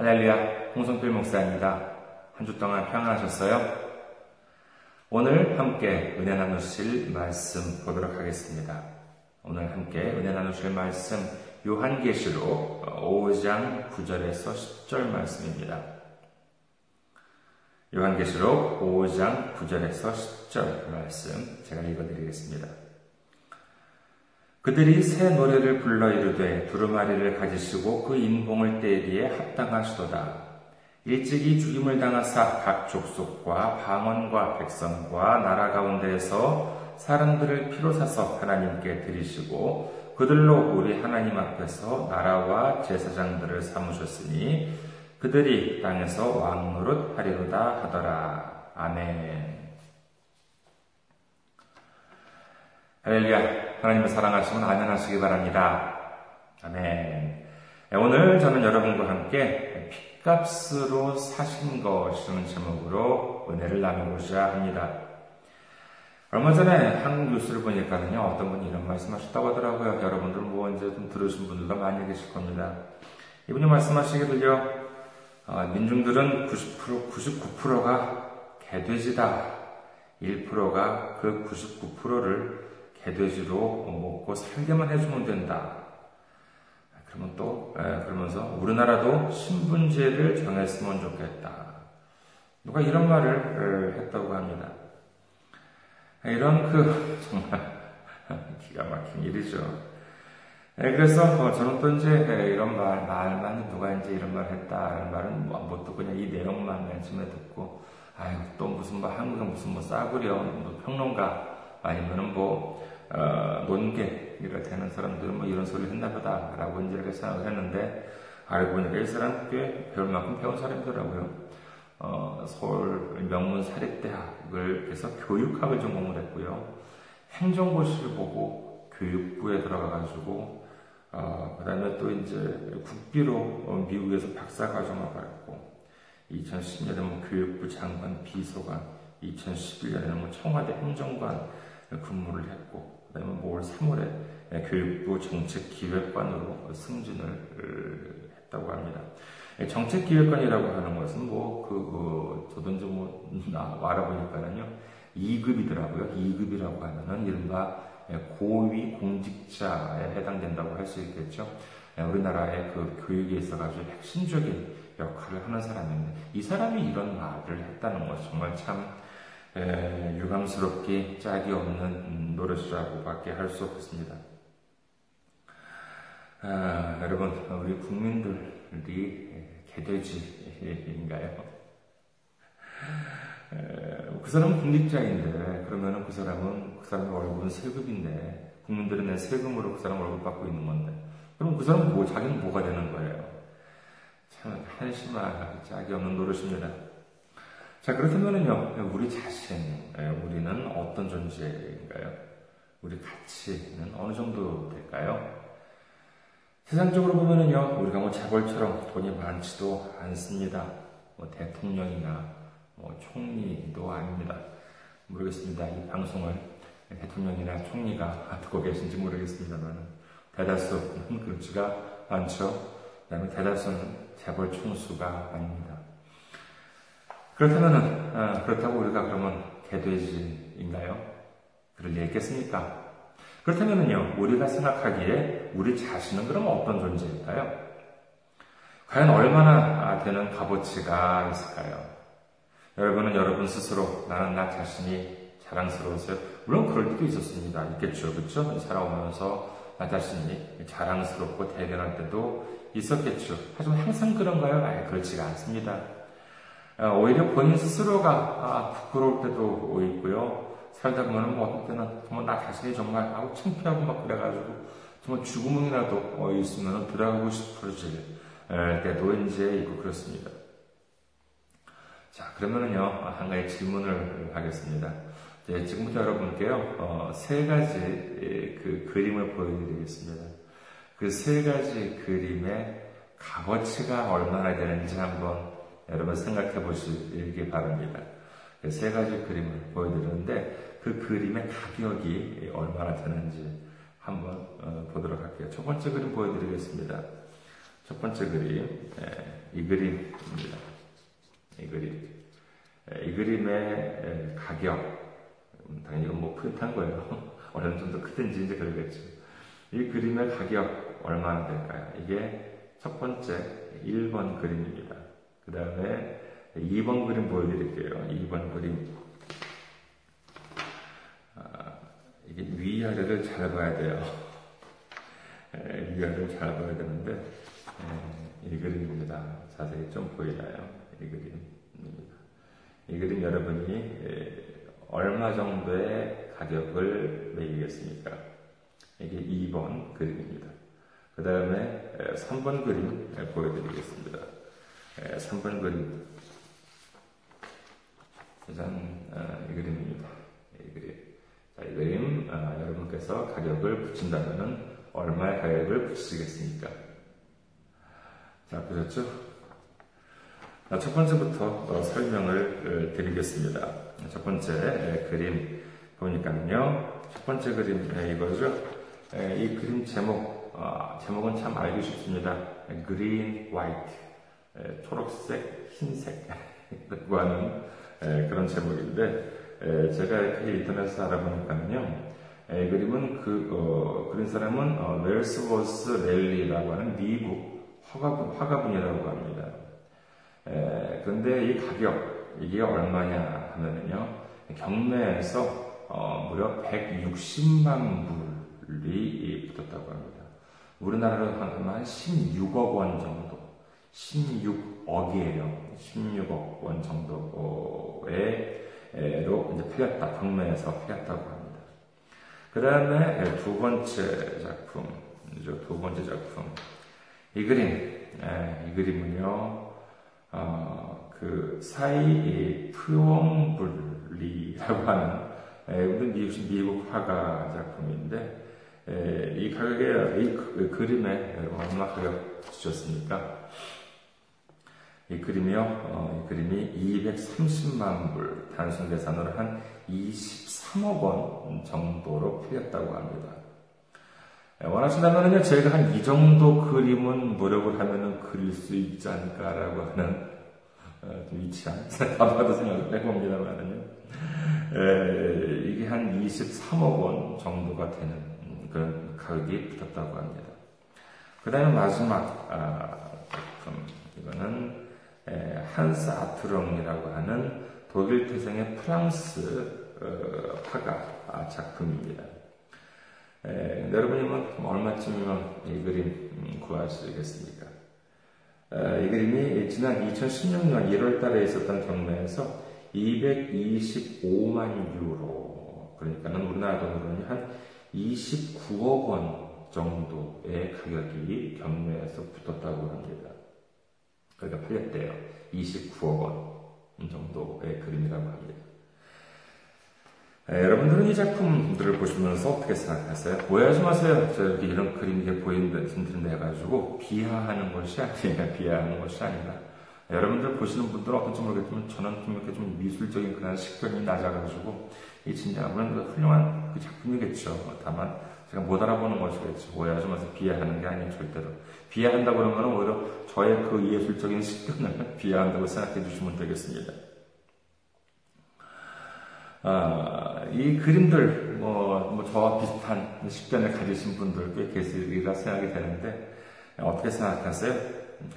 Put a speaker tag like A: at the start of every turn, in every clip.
A: 할렐루야, 홍성필 목사입니다. 한 주 동안 평안하셨어요? 오늘 함께 은혜 나누실 말씀 보도록 하겠습니다. 오늘 함께 은혜 나누실 말씀 요한계시록 5장 9절에서 10절 말씀입니다. 요한계시록 5장 9절에서 10절 말씀 제가 읽어드리겠습니다. 그들이 새 노래를 불러 이르되 두루마리를 가지시고 그 인봉을 떼기에 합당하시도다. 일찍이 죽임을 당하사 각 족속과 방언과 백성과 나라 가운데에서 사람들을 피로 사서 하나님께 드리시고 그들로 우리 하나님 앞에서 나라와 제사장들을 삼으셨으니 그들이 땅에서 왕노릇 하리로다 하더라. 아멘. 할렐루야. 하나님을 사랑하시면 아멘 하시기 바랍니다. 아멘. 오늘 저는 여러분과 함께 핏값으로 사신 것이라는 제목으로 은혜를 나누고자 합니다. 얼마 전에 한국 뉴스를 보니까는요, 어떤 분이 이런 말씀 하셨다고 하더라고요. 여러분들 뭐 이제 좀 들으신 분들도 많이 계실 겁니다. 이분이 말씀하시기를요, 어, 민중들은 90%, 99%가 개돼지다. 1%가 그 99%를 개돼지로 먹고 살게만 해주면 된다. 그러면 또 그러면서 우리나라도 신분제를 정했으면 좋겠다. 누가 이런 말을 했다고 합니다. 이런 그 정말 기가 막힌 일이죠. 그래서 어, 저는 또 이제 이런 말, 말만 누가 이제 이런 말 했다는 말은 뭐, 못 듣고 그냥 이 내용만 맨 처음에 듣고 아유 또 무슨 뭐 한국에 무슨 뭐 싸구려 뭐 평론가 아니면은 뭐 어, 논객이라 되는 사람들은 뭐 이런 소리를 했나 보다 라고 이제 이렇게 생각을 했는데 알고 보니까 이 사람 꽤 배울 만큼 배운 사람이더라고요. 어, 서울 명문 사립대학을 해서 교육학을 전공을 했고요. 행정고시를 보고 교육부에 들어가가지고 어, 그 다음에 또 이제 국비로 미국에서 박사과정을 받았고 2010년에 뭐 교육부 장관 비서관 2011년에는 뭐 청와대 행정관 근무를 했고 그 다음에 뭐올 3월에 교육부 정책기획관으로 승진을 했다고 합니다. 정책기획관이라고 하는 것은 뭐, 그, 그 저도 이제 뭐, 알아보니까는요, 2급이더라고요. 2급이라고 하면은 이른바 고위 공직자에 해당된다고 할 수 있겠죠. 우리나라의 그 교육에 있어가지고 핵심적인 역할을 하는 사람인데, 이 사람이 이런 말을 했다는 것 정말 참 에, 유감스럽게 짝이 없는 노릇이라고밖에 할 수 없습니다. 아, 여러분, 우리 국민들이 개돼지인가요? 그 사람은 국립자인데, 그러면은 그 사람은, 그 사람의 월급은 세금인데, 국민들은 내 세금으로 그 사람 월급 받고 있는 건데, 그럼 그 사람은 뭐, 자기는 뭐가 되는 거예요? 참, 한심하고 짝이 없는 노릇입니다. 자, 그렇다면은요, 우리 자신, 예, 우리는 어떤 존재인가요? 우리 가치는 어느 정도 될까요? 세상적으로 보면은요, 우리가 뭐 재벌처럼 돈이 많지도 않습니다. 뭐 대통령이나 뭐 총리도 아닙니다. 모르겠습니다. 이 방송을 대통령이나 총리가 듣고 계신지 모르겠습니다만, 대다수는 그렇지가 않죠. 그 다음에 대다수는 재벌 총수가 아닙니다. 그렇다면은, 아, 그렇다고 우리가 그러면 개돼지인가요? 그럴 리 있겠습니까? 그렇다면은요, 우리가 생각하기에 우리 자신은 그럼 어떤 존재일까요? 과연 얼마나 되는 값어치가 있을까요? 여러분은 여러분 스스로 나는 나 자신이 자랑스러우세요? 물론 그럴 때도 있었습니다. 있겠죠. 그렇죠? 살아오면서 나 자신이 자랑스럽고 대견할 때도 있었겠죠. 하지만 항상 그런가요? 아예 그렇지가 않습니다. 어, 오히려 본인 스스로가 아, 부끄러울 때도 있고요. 살다 보면 뭐 어떤 때는 정말 나 자신이 정말 아우 창피하고 막 그래가지고 정말 죽음이라도 어, 있으면 들어가고 싶어질 때도 이제 있고 그렇습니다. 자 그러면은요 한 가지 질문을 하겠습니다. 네, 지금부터 여러분께요 어, 세 가지 그 그림을 보여드리겠습니다. 그 세 가지 그림의 값어치가 얼마나 되는지 한번 여러분 생각해 보시기 바랍니다. 그세 가지 그림을 보여드렸는데 그 그림의 가격이 얼마나 되는지 한번 어, 보도록 할게요. 첫 번째 그림 보여드리겠습니다. 첫 번째 그림, 예, 이 그림입니다. 이 그림. 예, 이 그림의 가격, 음, 당연히 이건 뭐 프린트한 거예요. 어느 정도 크든지 이제 그러겠죠. 이 그림의 가격 얼마나 될까요? 이게 첫 번째 1번 그림입니다. 그 다음에 2번 그림 보여드릴게요. 2번 그림. 아, 이게 위아래를 잘 봐야 돼요. 위아래를 잘 봐야 되는데, 이 그림입니다. 자세히 좀 보이나요? 이 그림입니다. 이 그림 여러분이 얼마 정도의 가격을 매기겠습니까? 이게 2번 그림입니다. 그 다음에 3번 그림 보여드리겠습니다. 3번 그림. 짜잔, 어, 이 그림입니다. 이 그림. 자, 이 그림, 아, 여러분께서 가격을 붙인다면 얼마의 가격을 붙이시겠습니까? 자, 보셨죠? 첫 번째부터 어, 설명을 어, 드리겠습니다. 첫 번째 그림 보니까요. 첫 번째 그림 이거죠. 이 그림 제목 아, 제목은 참 알기 쉽습니다. 그린 화이트 초록색 흰색이라고 하는 그런 제목인데 제가 이렇게 인터넷에서 알아보니까요. 이 그림은 그 어, 그린 사람은 어, 웰스워스 랠리라고 하는 미국 화가분 화가분이라고 합니다. 에, 그런데 이 가격 이게 얼마냐 하면은요 경매에서 어, 무려 160만 불이 붙었다고 합니다. 우리나라로 하면 한 16억 원 정도, 16억이에요. 16억 원 정도의 로 이제 팔렸다, 경매에서 팔렸다고 합니다. 그 다음에 두 번째 작품, 두 번째 작품. 이 그림, 이 그림은요, 어, 그 사이 프용블리라고 하는 미국, 미국 화가 작품인데 에, 이 가격에 이 그, 그림에 얼마 가격 주셨습니까? 이 그림이요, 어, 이 그림이 230만 불, 단순 계산으로 한 23억 원 정도로 풀렸다고 합니다. 원하신다면요, 제가 한 이 정도 그림은 노력을 하면은 그릴 수 있지 않을까라고 하는 어, 좀 위치한 바보도 생각을 해봅니다만은요. 이게 한 23억 원 정도가 되는 그런 가격이 붙었다고 합니다. 그 다음에 마지막 아, 이거는 에, 한스 아트롱이라고 하는 독일 태생의 프랑스 어, 화가 작품입니다. 에, 여러분이 뭐 얼마쯤이면 이 그림 음, 구할 수 있겠습니까? 에, 이 그림이 지난 2016년 1월 달에 있었던 경매에서 225만 유로, 그러니까는 우리나라 돈으로는 한 29억 원 정도의 가격이 경매에서 붙었다고 합니다. 그러니까 팔렸대요. 29억 원 정도의 그림이라고 합니다. 네, 여러분들은 이 작품들을 보시면서 어떻게 생각하세요? 오해하지 마세요. 저 이렇게 이런 그림이 보이는데 해가지고 비하하는 것이 아니에요. 비하하는 것이 아니라 여러분들 보시는 분들은 어떤지 모르겠지만 저는 좀 이렇게 좀 미술적인 그런 식견이 낮아가지고 이 진짜 그 훌륭한 그 작품이겠죠. 다만 제가 못 알아보는 것이겠죠. 마세요. 비하하는 게 아니에요. 절대로. 비하한다고 그러면 오히려 저의 그 예술적인 식견을 비하한다고 생각해 주시면 되겠습니다. 아, 이 그림들, 뭐, 뭐, 저와 비슷한 식견을 가지신 분들 꽤 계시리라 생각이 되는데, 어떻게 생각하세요?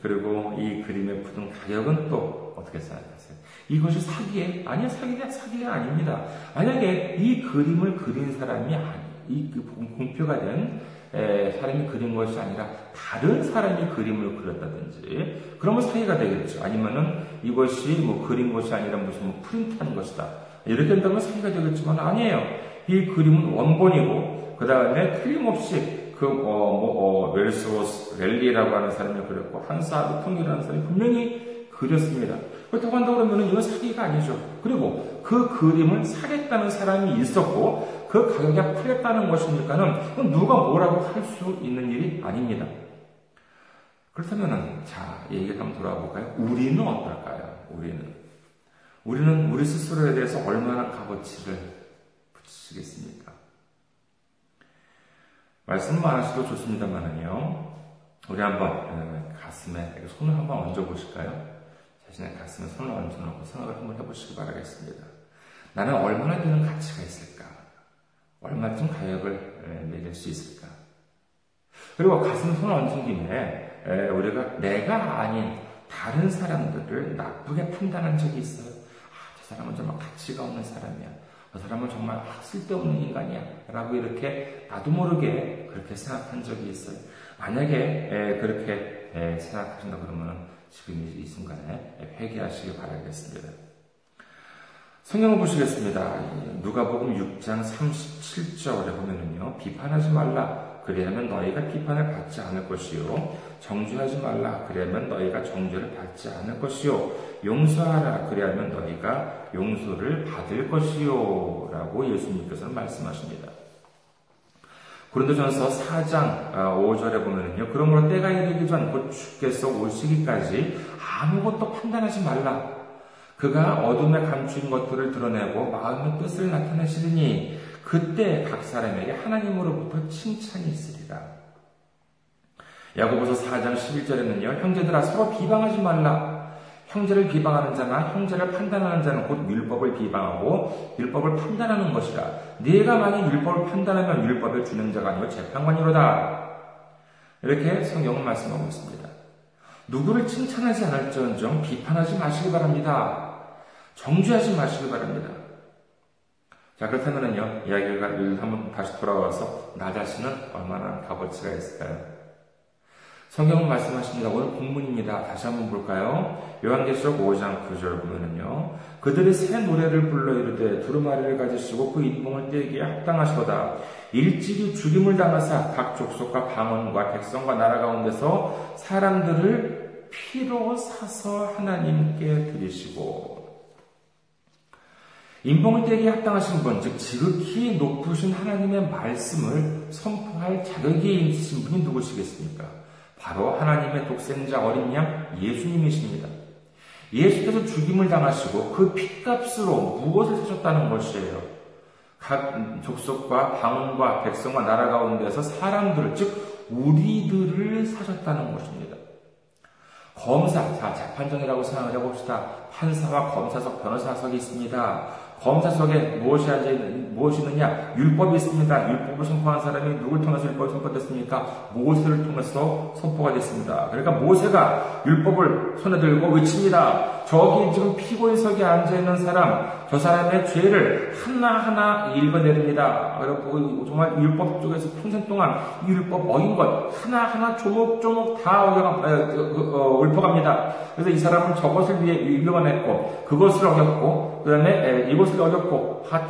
A: 그리고 이 그림의 붙은 가격은 또 어떻게 생각하세요? 이것이 사기에? 아니요, 사기가, 사기가 아닙니다. 만약에 이 그림을 그린 사람이 아니, 이그 공표가 된 에, 사람이 그린 것이 아니라 다른 사람이 그림을 그렸다든지, 그러면 사기가 되겠죠. 아니면은 이것이 뭐 그린 것이 아니라 무슨 뭐 프린트한 것이다. 이렇게 된다면 사기가 되겠지만 아니에요. 이 그림은 원본이고 그 다음에 틀림없이 그, 어, 뭐, 어, 웰스워스 랠리라고 하는 사람이 그렸고, 한사드 통이라는 사람이 분명히 그렸습니다. 그렇다고 한다 그러면 이건 사기가 아니죠. 그리고 그 그림을 사겠다는 사람이 있었고, 그 가격이 풀렸다는 것이니까는 누가 뭐라고 할 수 있는 일이 아닙니다. 그렇다면은, 자, 얘기 한번 돌아와 볼까요? 우리는 어떨까요? 우리는. 우리는 우리 스스로에 대해서 얼마나 값어치를 붙이시겠습니까? 말씀 많으셔도 좋습니다만은요, 우리 한번 어, 가슴에 손을 한번 얹어 보실까요? 자신의 가슴에 손을 얹어 놓고 생각을 한번 해보시기 바라겠습니다. 나는 얼마나 되는 가치가 있을까? 얼마쯤 가격을 매길 수 있을까? 그리고 가슴에 손을 얹은 김에 우리가 내가 아닌 다른 사람들을 나쁘게 판단한 적이 있어요. 아, 저 사람은 정말 가치가 없는 사람이야. 저 사람은 정말 쓸데없는 인간이야. 라고 이렇게 나도 모르게 그렇게 생각한 적이 있어요. 만약에 그렇게 생각하신다 그러면 지금 이 순간에 회개하시기 바라겠습니다. 성경을 보시겠습니다. 누가복음 6장 37절에 보면은요. 비판하지 말라. 그리하면 너희가 비판을 받지 않을 것이요. 정죄하지 말라. 그리하면 너희가 정죄를 받지 않을 것이요. 용서하라. 그리하면 너희가 용서를 받을 것이요. 라고 예수님께서는 말씀하십니다. 고린도전서 4장 5절에 아, 보면은요. 그러므로 때가 이르기 전 곧 주께서 오시기까지 아무것도 판단하지 말라. 그가 어둠에 감추인 것들을 드러내고 마음의 뜻을 나타내시리니 그때 각 사람에게 하나님으로부터 칭찬이 있으리라. 야고보서 4장 11절에는요. 형제들아 서로 비방하지 말라. 형제를 비방하는 자나 형제를 판단하는 자는 곧 율법을 비방하고 율법을 판단하는 것이라. 네가 만약 율법을 판단하면 율법의 준행자가 아니고 재판관이로다. 이렇게 성경은 말씀하고 있습니다. 누구를 칭찬하지 않을지언정 비판하지 마시기 바랍니다. 정죄하지 마시기 바랍니다. 자, 그렇다면요, 이야기가 한번 다시 돌아와서 나 자신은 얼마나 값어치가 있을까요? 성경은 말씀하십니다. 오늘 본문입니다. 다시 한번 볼까요? 요한계시록 5장 9절 보면은요. 그들이 새 노래를 불러 이르되 두루마리를 가지시고 그 인봉을 떼기에 합당하시도다. 일찍이 죽임을 당하사 각 족속과 방언과 백성과 나라 가운데서 사람들을 피로 사서 하나님께 드리시고 인봉을 떼기에 합당하신 분, 즉 지극히 높으신 하나님의 말씀을 선포할 자격이 있으신 분이 누구시겠습니까? 바로 하나님의 독생자 어린 양 예수님이십니다. 예수께서 죽임을 당하시고 그 핏값으로 무엇을 사셨다는 것이에요? 각 족속과 방언과 백성과 나라 가운데서 사람들을, 즉, 우리들을 사셨다는 것입니다. 검사, 자, 재판정이라고 생각을 해봅시다. 판사와 검사석, 변호사석이 있습니다. 앉아 있는, 무엇이 있느냐? 율법이 있습니다. 율법을 선포한 사람이 누굴 통해서 율법이 선포됐습니까? 모세를 통해서 선포가 됐습니다. 그러니까 모세가 율법을 손에 들고 외칩니다. 저기 지금 피고인석에 앉아 있는 사람, 저 사람의 죄를 하나하나 읽어내립니다. 그리고 정말 율법 쪽에서 평생 동안 이 율법 어긴 것 하나하나 조목조목 다 어겨, 어, 어, 읊어갑니다. 그래서 이 사람은 저것을 위해 읽어냈고, 그것을 어겼고, 그 다음에 이것을 어겼고, 다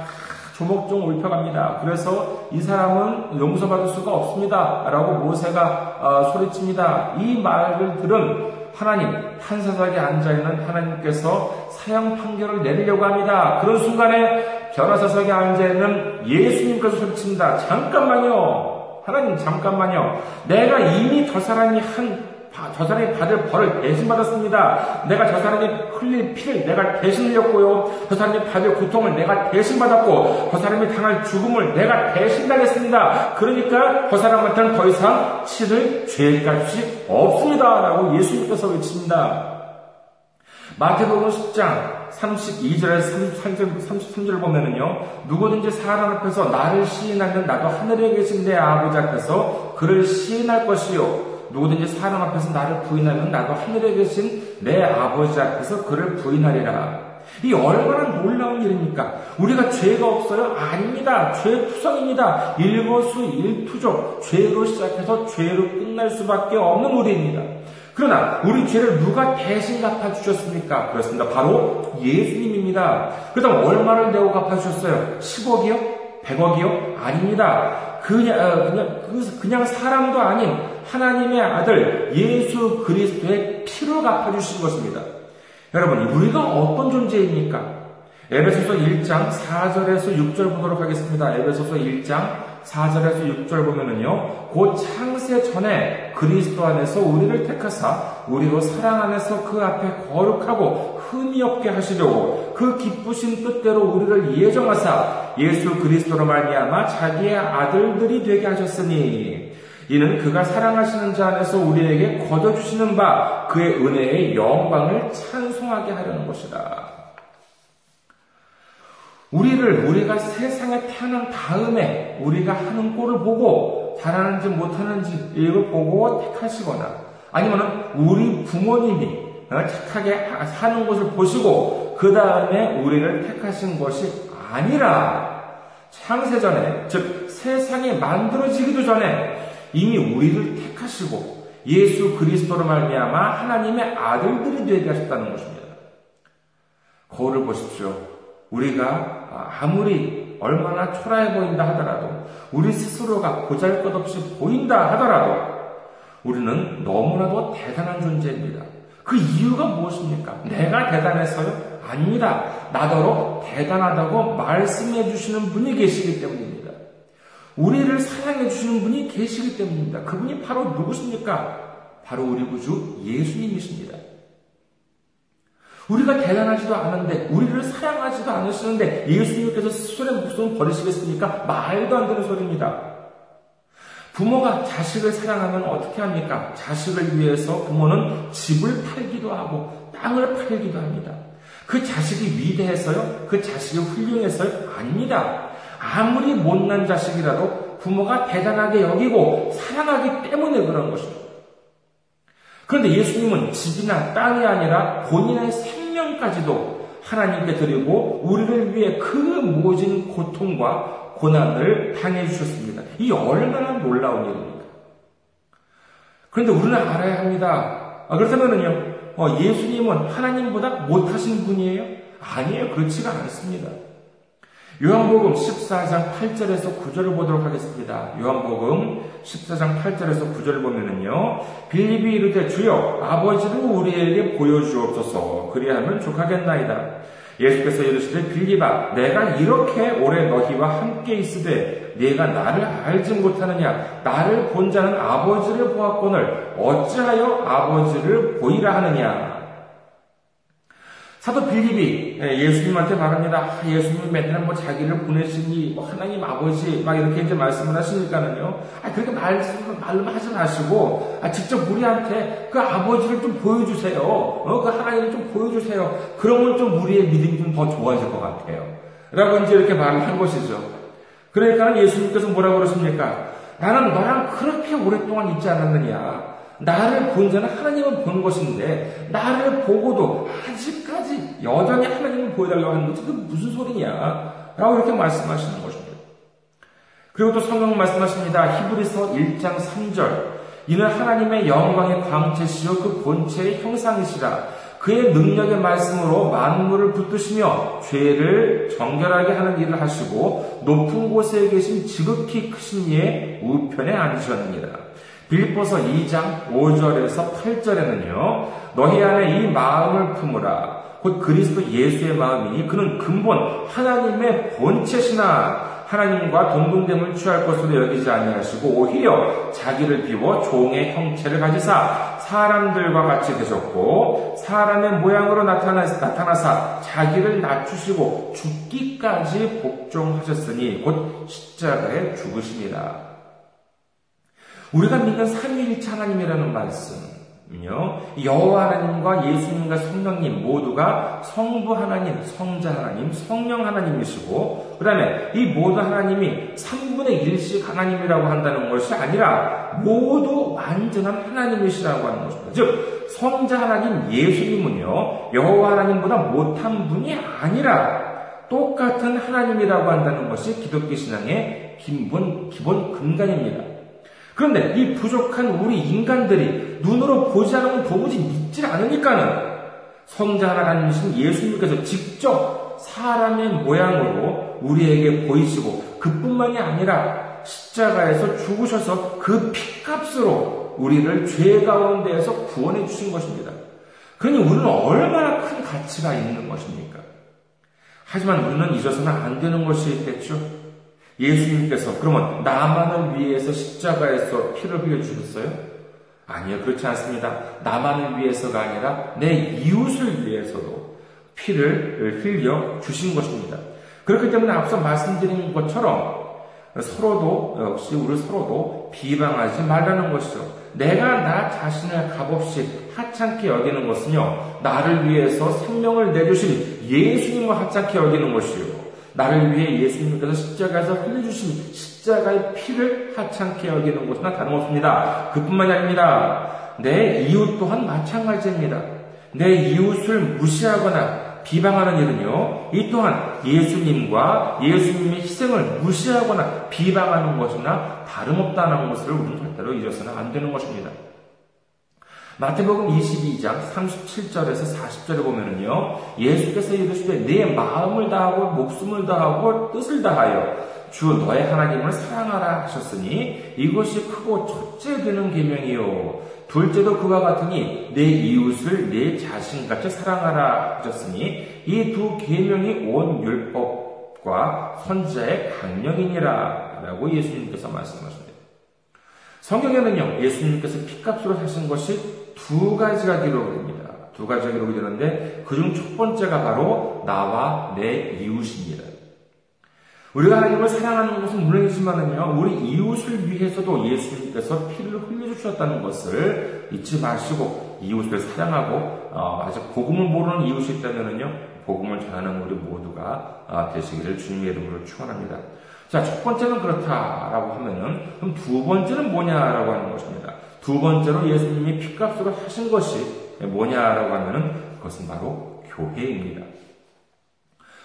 A: 조목조목 읊혀갑니다. 그래서 이 사람은 용서받을 수가 없습니다. 라고 모세가 어, 소리칩니다. 이 말을 들은 하나님, 판사석에 앉아있는 하나님께서 사형 판결을 내리려고 합니다. 그런 순간에 변호사석에 앉아있는 예수님께서 소리칩니다. 잠깐만요. 하나님, 잠깐만요. 내가 이미 저 사람이 한 저 사람이 받을 벌을 대신 받았습니다. 내가 저 사람이 흘릴 피를 내가 대신 흘렸고요. 저 사람이 받을 고통을 내가 대신 받았고, 저 사람이 당할 죽음을 내가 대신 당했습니다. 그러니까 저 사람한테는 더 이상 치를 죄값이 없습니다. 라고 예수님께서 외칩니다. 마태복음 10장 32절에서 33절 을 보면은요, 누구든지 사람 앞에서 나를 시인하면 나도 하늘에 계신 내 아버지 앞에서 그를 시인할 것이요. 누구든지 사람 앞에서 나를 부인하면 나도 하늘에 계신 내 아버지 앞에서 그를 부인하리라. 이 얼마나 놀라운 일입니까? 우리가 죄가 없어요? 아닙니다. 죄 투성입니다. 일거수 일투족. 죄로 시작해서 죄로 끝날 수밖에 없는 우리입니다. 그러나 우리 죄를 누가 대신 갚아주셨습니까? 그렇습니다. 바로 예수님입니다. 그다음 얼마를 내고 갚아주셨어요? 10억이요? 100억이요? 아닙니다. 그냥, 어, 그냥, 그, 그냥 사람도 아닌 하나님의 아들 예수 그리스도의 피로 갚아주신 것입니다. 여러분, 우리가 어떤 존재입니까? 에베소서 1장 4절에서 6절 보도록 하겠습니다. 에베소서 1장 4절에서 6절 보면은요, 곧 창세 전에 그리스도 안에서 우리를 택하사, 우리로 사랑 안에서 그 앞에 거룩하고 흠이 없게 하시려고 그 기쁘신 뜻대로 우리를 예정하사 예수 그리스도로 말미암아 자기의 아들들이 되게 하셨으니 이는 그가 사랑하시는 자 안에서 우리에게 거둬주시는 바 그의 은혜의 영광을 찬송하게 하려는 것이다. 우리를 우리가 세상에 태어난 다음에 우리가 하는 꼴을 보고 잘하는지 못하는지 이걸 보고 택하시거나 아니면 우리 부모님이 어, 착하게 사는 것을 보시고 그 다음에 우리를 택하신 것이 아니라 창세전에 즉 세상이 만들어지기도 전에 이미 우리를 택하시고 예수 그리스도로 말미암아 하나님의 아들들이 되게 하셨다는 것입니다. 거울을 보십시오. 우리가 아무리 얼마나 초라해 보인다 하더라도 우리 스스로가 보잘것없이 보인다 하더라도 우리는 너무나도 대단한 존재입니다. 그 이유가 무엇입니까? 내가 대단해서요? 아닙니다. 나더러 대단하다고 말씀해 주시는 분이 계시기 때문입니다. 우리를 사랑해 주시는 분이 계시기 때문입니다. 그분이 바로 누구십니까? 바로 우리 구주 예수님이십니다. 우리가 대단하지도 않은데, 우리를 사랑하지도 않으시는데, 예수님께서 스스로의 목숨을 버리시겠습니까? 말도 안 되는 소리입니다. 부모가 자식을 사랑하면 어떻게 합니까? 자식을 위해서 부모는 집을 팔기도 하고 땅을 팔기도 합니다. 그 자식이 위대해서요? 그 자식이 훌륭해서요? 아닙니다. 아무리 못난 자식이라도 부모가 대단하게 여기고 사랑하기 때문에 그런 것입니다. 그런데 예수님은 집이나 땅이 아니라 본인의 생명까지도 하나님께 드리고 우리를 위해 그 모진 고통과 고난을 당해 주셨습니다. 이 얼마나 놀라운 일입니까? 그런데 우리는 알아야 합니다. 아, 그렇다면요, 어, 예수님은 하나님보다 못하신 분이에요? 아니에요. 그렇지가 않습니다. 요한복음 14장 8절에서 9절을 보도록 하겠습니다. 요한복음 14장 8절에서 9절을 보면은요, 빌립이 이르되 주여 아버지를 우리에게 보여주옵소서 그리하면 족하겠나이다. 예수께서 이르시되 빌리바 내가 이렇게 오래 너희와 함께 있으되 네가 나를 알지 못하느냐 나를 본 자는 아버지를 보았거늘 어찌하여 아버지를 보이라 하느냐 사도 빌립이 예, 예수님한테 말합니다. 아, 예수님 맨날 뭐 자기를 보내시니 뭐 하나님 아버지 막 이렇게 이제 말씀을 하시니까는요. 아 그렇게 말씀 말로만 하지 마시고 아 직접 우리한테 그 아버지를 좀 보여주세요. 어, 그 하나님을 좀 보여주세요. 그러면 좀 우리의 믿음이 좀 더 좋아질 것 같아요. 라고 이제 이렇게 말을 한 것이죠. 그러니까 예수님께서 뭐라고 그러십니까? 나는 너랑 그렇게 오랫동안 있지 않았느냐? 나를 본 자는 하나님을 본 것인데 나를 보고도 아직까지 여전히 하나님을 보여달라고 하는 것이 그 무슨 소리냐? 라고 이렇게 말씀하시는 것입니다. 그리고 또 성경 말씀하십니다. 히브리서 1장 3절. 이는 하나님의 영광의 광채시요 그 본체의 형상이시라. 그의 능력의 말씀으로 만물을 붙드시며 죄를 정결하게 하는 일을 하시고 높은 곳에 계신 지극히 크신 이의 우편에 앉으셨느니라. 빌립보서 2장 5절에서 8절에는요. 너희 안에 이 마음을 품으라. 곧 그리스도 예수의 마음이니 그는 근본 하나님의 본체시나 하나님과 동등됨을 취할 것으로 여기지 아니하시고 오히려 자기를 비워 종의 형체를 가지사 사람들과 같이 되셨고 사람의 모양으로 나타나, 나타나사 자기를 낮추시고 죽기까지 복종하셨으니 곧 십자가에 죽으십니다. 우리가 믿는 삼위일체 하나님이라는 말씀은요, 여호와 하나님과 예수님과 성령님 모두가 성부 하나님, 성자 하나님, 성령 하나님이시고, 그 다음에 이 모두 하나님이 3분의 1씩 하나님이라고 한다는 것이 아니라 모두 완전한 하나님이시라고 하는 것입니다. 즉, 성자 하나님 예수님은요, 여호와 하나님보다 못한 분이 아니라 똑같은 하나님이라고 한다는 것이 기독교 신앙의 기본, 기본 근간입니다. 그런데 이 부족한 우리 인간들이 눈으로 보지 않으면 도무지 믿질 않으니까는 성자 하나님이신 예수님께서 직접 사람의 모양으로 우리에게 보이시고 그뿐만이 아니라 십자가에서 죽으셔서 그 피값으로 우리를 죄 가운데에서 구원해 주신 것입니다. 그러니 우리는 얼마나 큰 가치가 있는 것입니까? 하지만 우리는 잊어서는 안 되는 것이 있겠죠. 예수님께서 그러면 나만을 위해서 십자가에서 피를 흘려 주셨어요? 아니요, 그렇지 않습니다. 나만을 위해서가 아니라 내 이웃을 위해서도 피를 흘려 주신 것입니다. 그렇기 때문에 앞서 말씀드린 것처럼 서로도 역시 우리 서로도 비방하지 말라는 것이죠. 내가 나 자신을 값없이 하찮게 여기는 것은요, 나를 위해서 생명을 내주신 예수님을 하찮게 여기는 것이요. 나를 위해 예수님께서 십자가에서 흘려주신 십자가의 피를 하찮게 여기는 것이나 다름없습니다. 그뿐만이 아닙니다. 내 이웃 또한 마찬가지입니다. 내 이웃을 무시하거나 비방하는 일은요, 이 또한 예수님과 예수님의 희생을 무시하거나 비방하는 것이나 다름없다는 것을 우리는 절대로 잊어서는 안 되는 것입니다. 마태복음 22장 37절에서 40절에 보면은요, 예수께서 이르시되 내 마음을 다하고 목숨을 다하고 뜻을 다하여 주 너의 하나님을 사랑하라 하셨으니 이것이 크고 첫째 되는 계명이요 둘째도 그와 같으니 내 이웃을 내 자신같이 사랑하라 하셨으니 이 두 계명이 온 율법과 선지자의 강령이니라 라고 예수님께서 말씀하십니다. 성경에는요 예수님께서 피값으로 사신 것이 두 가지가 기록됩니다. 두 가지가 기록이 되는데 그중 첫 번째가 바로 나와 내 이웃입니다. 우리가 하나님을 사랑하는 것은 물론이지만은요, 우리 이웃을 위해서도 예수님께서 피를 흘려주셨다는 것을 잊지 마시고 이웃을 사랑하고 어, 아직 복음을 모르는 이웃이 있다면은요, 복음을 전하는 우리 모두가 어, 되시기를 주님의 이름으로 축원합니다. 자, 첫 번째는 그렇다라고 하면은 그럼 두 번째는 뭐냐라고 하는 것입니다. 두 번째로 예수님이 피값으로 하신 것이 뭐냐라고 하면은 그것은 바로 교회입니다.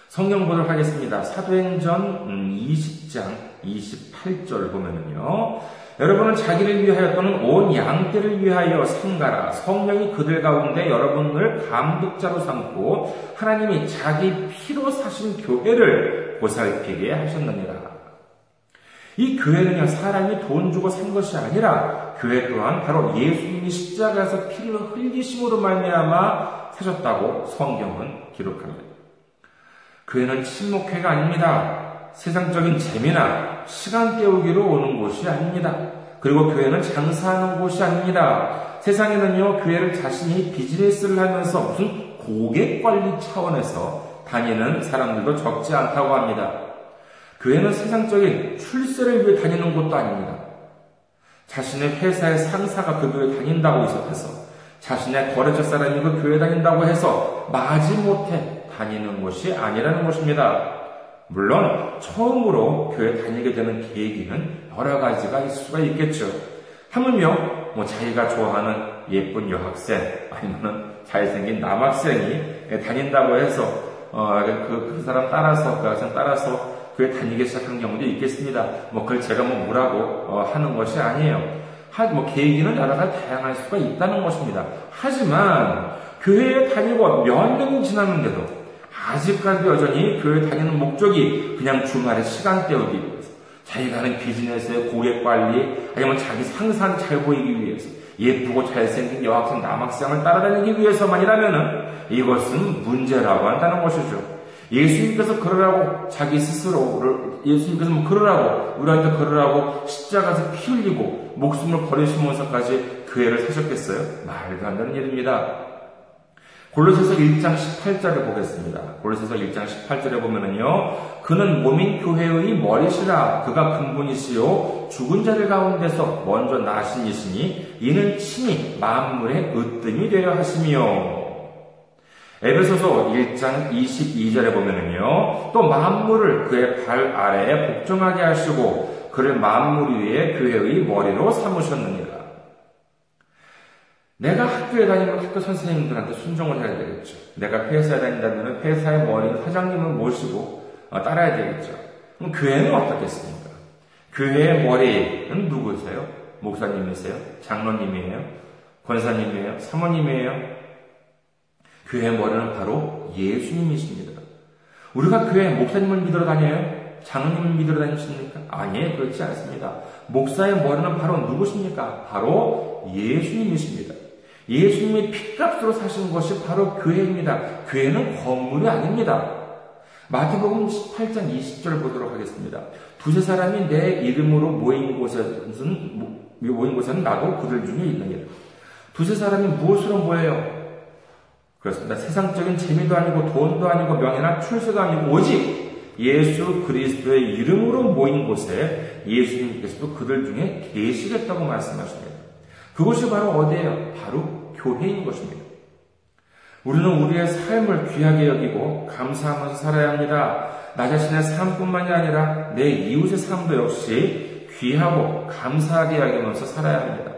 A: 성경 보도록 하겠습니다. 사도행전 20장 음, 28절 보면은요. 여러분은 자기를 위하여 또는 온 양떼를 위하여 상가라 성령이 그들 가운데 여러분을 감독자로 삼고 하나님이 자기 피로 사신 교회를 보살피게 하셨느니라. 이 교회는요, 사람이 돈 주고 산 것이 아니라 교회 또한 바로 예수님이 십자가에서 피를 흘리심으로 말미암아 사셨다고 성경은 기록합니다. 교회는 침묵회가 아닙니다. 세상적인 재미나 시간 때우기로 오는 곳이 아닙니다. 그리고 교회는 장사하는 곳이 아닙니다. 세상에는요, 교회를 자신이 비즈니스를 하면서 무슨 고객 관리 차원에서 다니는 사람들도 적지 않다고 합니다. 교회는 세상적인 출세를 위해 다니는 곳도 아닙니다. 자신의 회사의 상사가 그 교회 다닌다고 있어서 자신의 거래처 사람이 그 교회 다닌다고 해서 마지못해 다니는 것이 아니라는 것입니다. 물론 처음으로 교회 다니게 되는 계기는 여러 가지가 있을 수가 있겠죠. 하물며 뭐 자기가 좋아하는 예쁜 여학생 아니면 잘생긴 남학생이 다닌다고 해서 어, 그, 그 사람 따라서 그 학생 따라서 교회 다니기 시작한 경우도 있겠습니다. 뭐 그걸 제가 뭐 뭐라고 어, 하는 것이 아니에요. 하, 뭐 계기는 여러 가지 다양할 수가 있다는 것입니다. 하지만 교회에 다니고 몇 년이 지났는데도 아직까지 여전히 교회 다니는 목적이 그냥 주말에 시간 때우기 위해서 자기가 하는 비즈니스의 고객 관리 아니면 자기 상사한테 잘 보이기 위해서 예쁘고 잘생긴 여학생 남학생을 따라다니기 위해서만이라면 이것은 문제라고 한다는 것이죠. 예수님께서 그러라고 자기 스스로를 예수님께서 뭐 그러라고 우리한테 그러라고 십자가에서 피 흘리고 목숨을 버리시면서까지 교회를 사셨겠어요? 말도 안 되는 일입니다. 골로새서 1장 18절을 보겠습니다. 골로새서 1장 18절에 보면은요. 그는 몸인 교회의 머리시라 그가 근본이시요 죽은 자들 가운데서 먼저 나신 이시니 이는 친히 만물의 으뜸이 되려 하시며 에베소서 1장 22절에 보면은요. 또 만물을 그의 발 아래에 복종하게 하시고 그를 만물 위에 교회의 머리로 삼으셨느니라. 내가 학교에 다니면 학교 선생님들한테 순종을 해야 되겠죠. 내가 회사에 다닌다면 회사의 머리인 사장님을 모시고 어, 따라야 되겠죠. 그럼 교회는 어떻겠습니까? 교회의 머리는 누구세요? 목사님이세요? 장로님이에요? 권사님이에요? 사모님이에요? 교회의 머리는 바로 예수님이십니다. 우리가 교회 목사님을 믿으러 다녀요? 장로님을 믿으러 다니십니까? 아니에요. 그렇지 않습니다. 목사의 머리는 바로 누구십니까? 바로 예수님이십니다. 예수님의 피값으로 사신 것이 바로 교회입니다. 교회는 건물이 아닙니다. 마태복음 18장 20절 보도록 하겠습니다. 두세 사람이 내 이름으로 모인 곳에는 모인 곳에는 나도 그들 중에 있느니라. 두세 사람이 무엇으로 모여요? 그렇습니다. 세상적인 재미도 아니고 돈도 아니고 명예나 출세도 아니고 오직 예수 그리스도의 이름으로 모인 곳에 예수님께서도 그들 중에 계시겠다고 말씀하십니다. 그곳이 바로 어디예요? 바로 교회인 것입니다. 우리는 우리의 삶을 귀하게 여기고 감사하면서 살아야 합니다. 나 자신의 삶뿐만이 아니라 내 이웃의 삶도 역시 귀하고 감사하게 여기면서 살아야 합니다.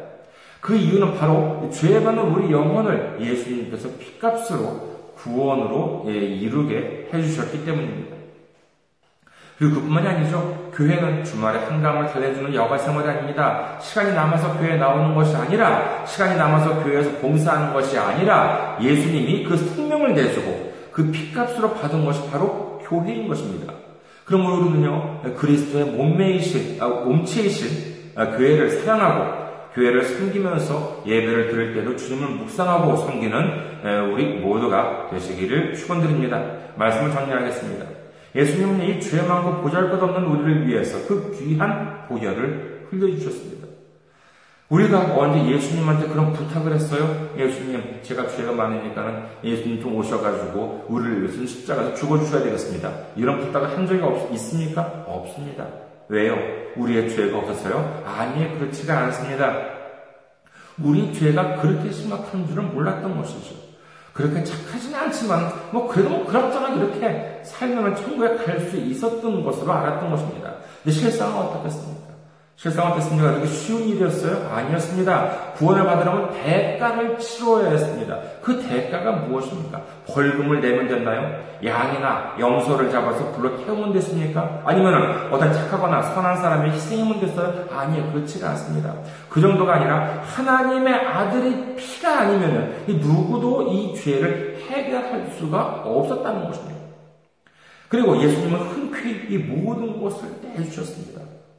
A: 그 이유는 바로 죄 받는 우리 영혼을 예수님께서 피값으로 구원으로 예, 이루게 해주셨기 때문입니다. 그리고 그뿐만이 아니죠. 교회는 주말에 한감을 달래주는 여가 생활이 아닙니다. 시간이 남아서 교회에 나오는 것이 아니라, 시간이 남아서 교회에서 봉사하는 것이 아니라, 예수님이 그 생명을 내주고, 그 피값으로 받은 것이 바로 교회인 것입니다. 그러므로 우리는요, 그리스도의 몸매이신, 아, 몸체이신 아, 교회를 사랑하고, 교회를 섬기면서 예배를 드릴 때도 주님을 묵상하고 섬기는 우리 모두가 되시기를 축원드립니다. 말씀을 정리하겠습니다. 예수님은 이 죄 많고 보잘것없는 우리를 위해서 그 귀한 보혈을 흘려주셨습니다. 우리가 언제 예수님한테 그런 부탁을 했어요? 예수님, 제가 죄가 많으니까는 예수님 좀 오셔가지고 우리를 위해서 십자가에서 죽어주셔야 되겠습니다. 이런 부탁을 한 적이 없, 있습니까? 없습니다. 왜요? 우리의 죄가 없었어요? 아니, 그렇지가 않습니다. 우리 죄가 그렇게 심각한 줄은 몰랐던 것이죠. 그렇게 착하지는 않지만, 뭐, 그래도 뭐, 그럭저럭 이렇게 살면 천국에 갈 수 있었던 것으로 알았던 것입니다. 근데 실상은 어떻겠습니까? 실상 어떻습니까? 그게 쉬운 일이었어요? 아니었습니다. 구원을 받으려면 대가를 치러야 했습니다. 그 대가가 무엇입니까? 벌금을 내면 됐나요? 양이나 염소를 잡아서 불러 태우면 됐습니까? 아니면 어떤 착하거나 선한 사람의 희생이면 됐어요? 아니요, 그렇지가 않습니다. 그 정도가 아니라 하나님의 아들의 피가 아니면 누구도 이 죄를 해결할 수가 없었다는 것입니다. 그리고 예수님은 흔쾌히 이 모든 것을 내주셨습니다.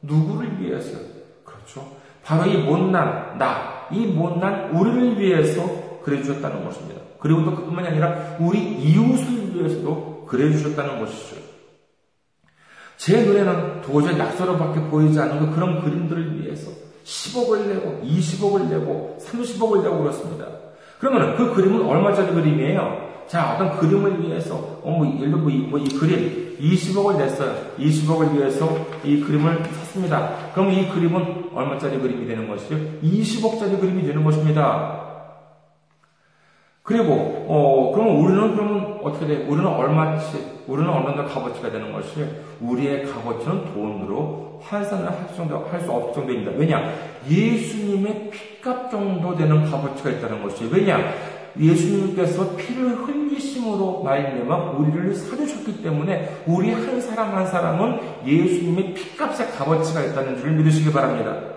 A: 누구를 위해서? 그렇죠. 바로 이 못난 나, 이 못난 우리를 위해서 그래 주셨다는 것입니다. 그리고 또 그뿐만이 아니라 우리 이웃을 위해서도 그래 주셨다는 것이죠. 제 눈에는 도저히 낙서로밖에 보이지 않는 그 그런 그림들을 위해서 10억을 내고 20억을 내고 30억을 내고 그렇습니다. 그러면 그 그림은 얼마짜리 그림이에요? 자, 어떤 그림을 위해서, 어, 뭐, 예를 들어, 뭐, 이, 뭐, 이 그림, 20억을 냈어요. 20억을 위해서 이 그림을 샀습니다. 그럼 이 그림은 얼마짜리 그림이 되는 것이죠? 20억짜리 그림이 되는 것입니다. 그리고, 어, 그러면 우리는 그러면 어떻게 돼? 우리는 얼마치, 우리는 어느 정도 값어치가 되는 것이 우리의 값어치는 돈으로 환산을 할 정도, 할 수 없을 정도입니다. 왜냐? 예수님의 피값 정도 되는 값어치가 있다는 것이. 왜냐? 예수님께서 피를 흘리심으로 말미암아 우리를 사주셨기 때문에 우리 한 사람 한 사람은 예수님의 피값의 값어치가 있다는 줄을 믿으시기 바랍니다.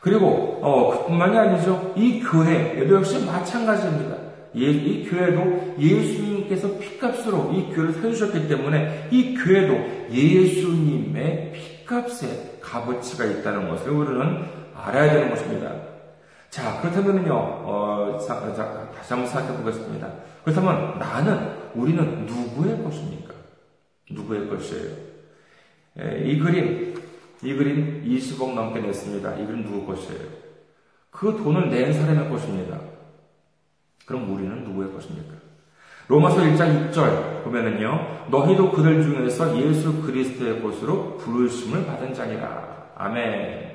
A: 그리고 어, 그뿐만이 아니죠. 이 교회에도 역시 마찬가지입니다. 예, 이 교회도 예수님께서 피값으로 이 교회를 사주셨기 때문에 이 교회도 예수님의 피값의 값어치가 있다는 것을 우리는 알아야 되는 것입니다. 자, 그렇다면요, 어, 자, 자, 다시 한번 생각해 보겠습니다. 그렇다면 나는, 우리는 누구의 것입니까? 누구의 것이에요? 예, 이 그림, 이 그림 20억 넘게 냈습니다. 이 그림 누구 것이에요? 그 돈을 낸 사람의 것입니다. 그럼 우리는 누구의 것입니까? 로마서 1장 6절 보면은요, 너희도 그들 중에서 예수 그리스도의 것으로 부르심을 받은 자니라. 아멘.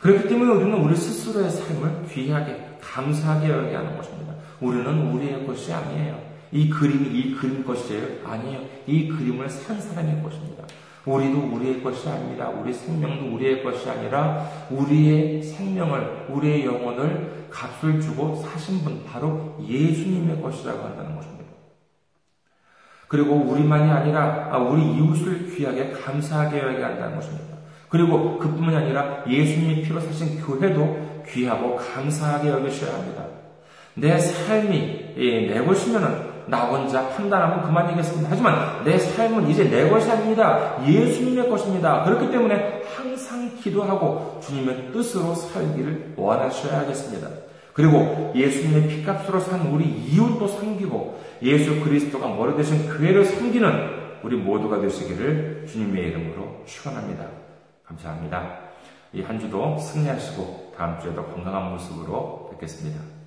A: 그렇기 때문에 우리는 우리 스스로의 삶을 귀하게, 감사하게 여겨야 하는 것입니다. 우리는 우리의 것이 아니에요. 이 그림이 이 그림 것이에요? 아니에요. 이 그림을 산 사람의 것입니다. 우리도 우리의 것이 아닙니다. 우리 생명도 우리의 것이 아니라 우리의 생명을, 우리의 영혼을 값을 주고 사신 분, 바로 예수님의 것이라고 한다는 것입니다. 그리고 우리만이 아니라 우리 이웃을 귀하게 감사하게 여겨야 한다는 것입니다. 그리고 그뿐만이 아니라 예수님이 피로 사신 교회도 귀하고 감사하게 여기셔야 합니다. 내 삶이 예, 내 것이면은 나 혼자 판단하면 그만이겠습니다. 하지만 내 삶은 이제 내 것이 아닙니다. 예수님의 것입니다. 그렇기 때문에 항상 기도하고 주님의 뜻으로 살기를 원하셔야 하겠습니다. 그리고 예수님의 피값으로 산 우리 이웃도 섬기고 예수 그리스도가 머리 대신 교회를 섬기는 우리 모두가 되시기를 주님의 이름으로 축원합니다. 감사합니다. 이 한 주도 승리하시고 다음 주에도 건강한 모습으로 뵙겠습니다.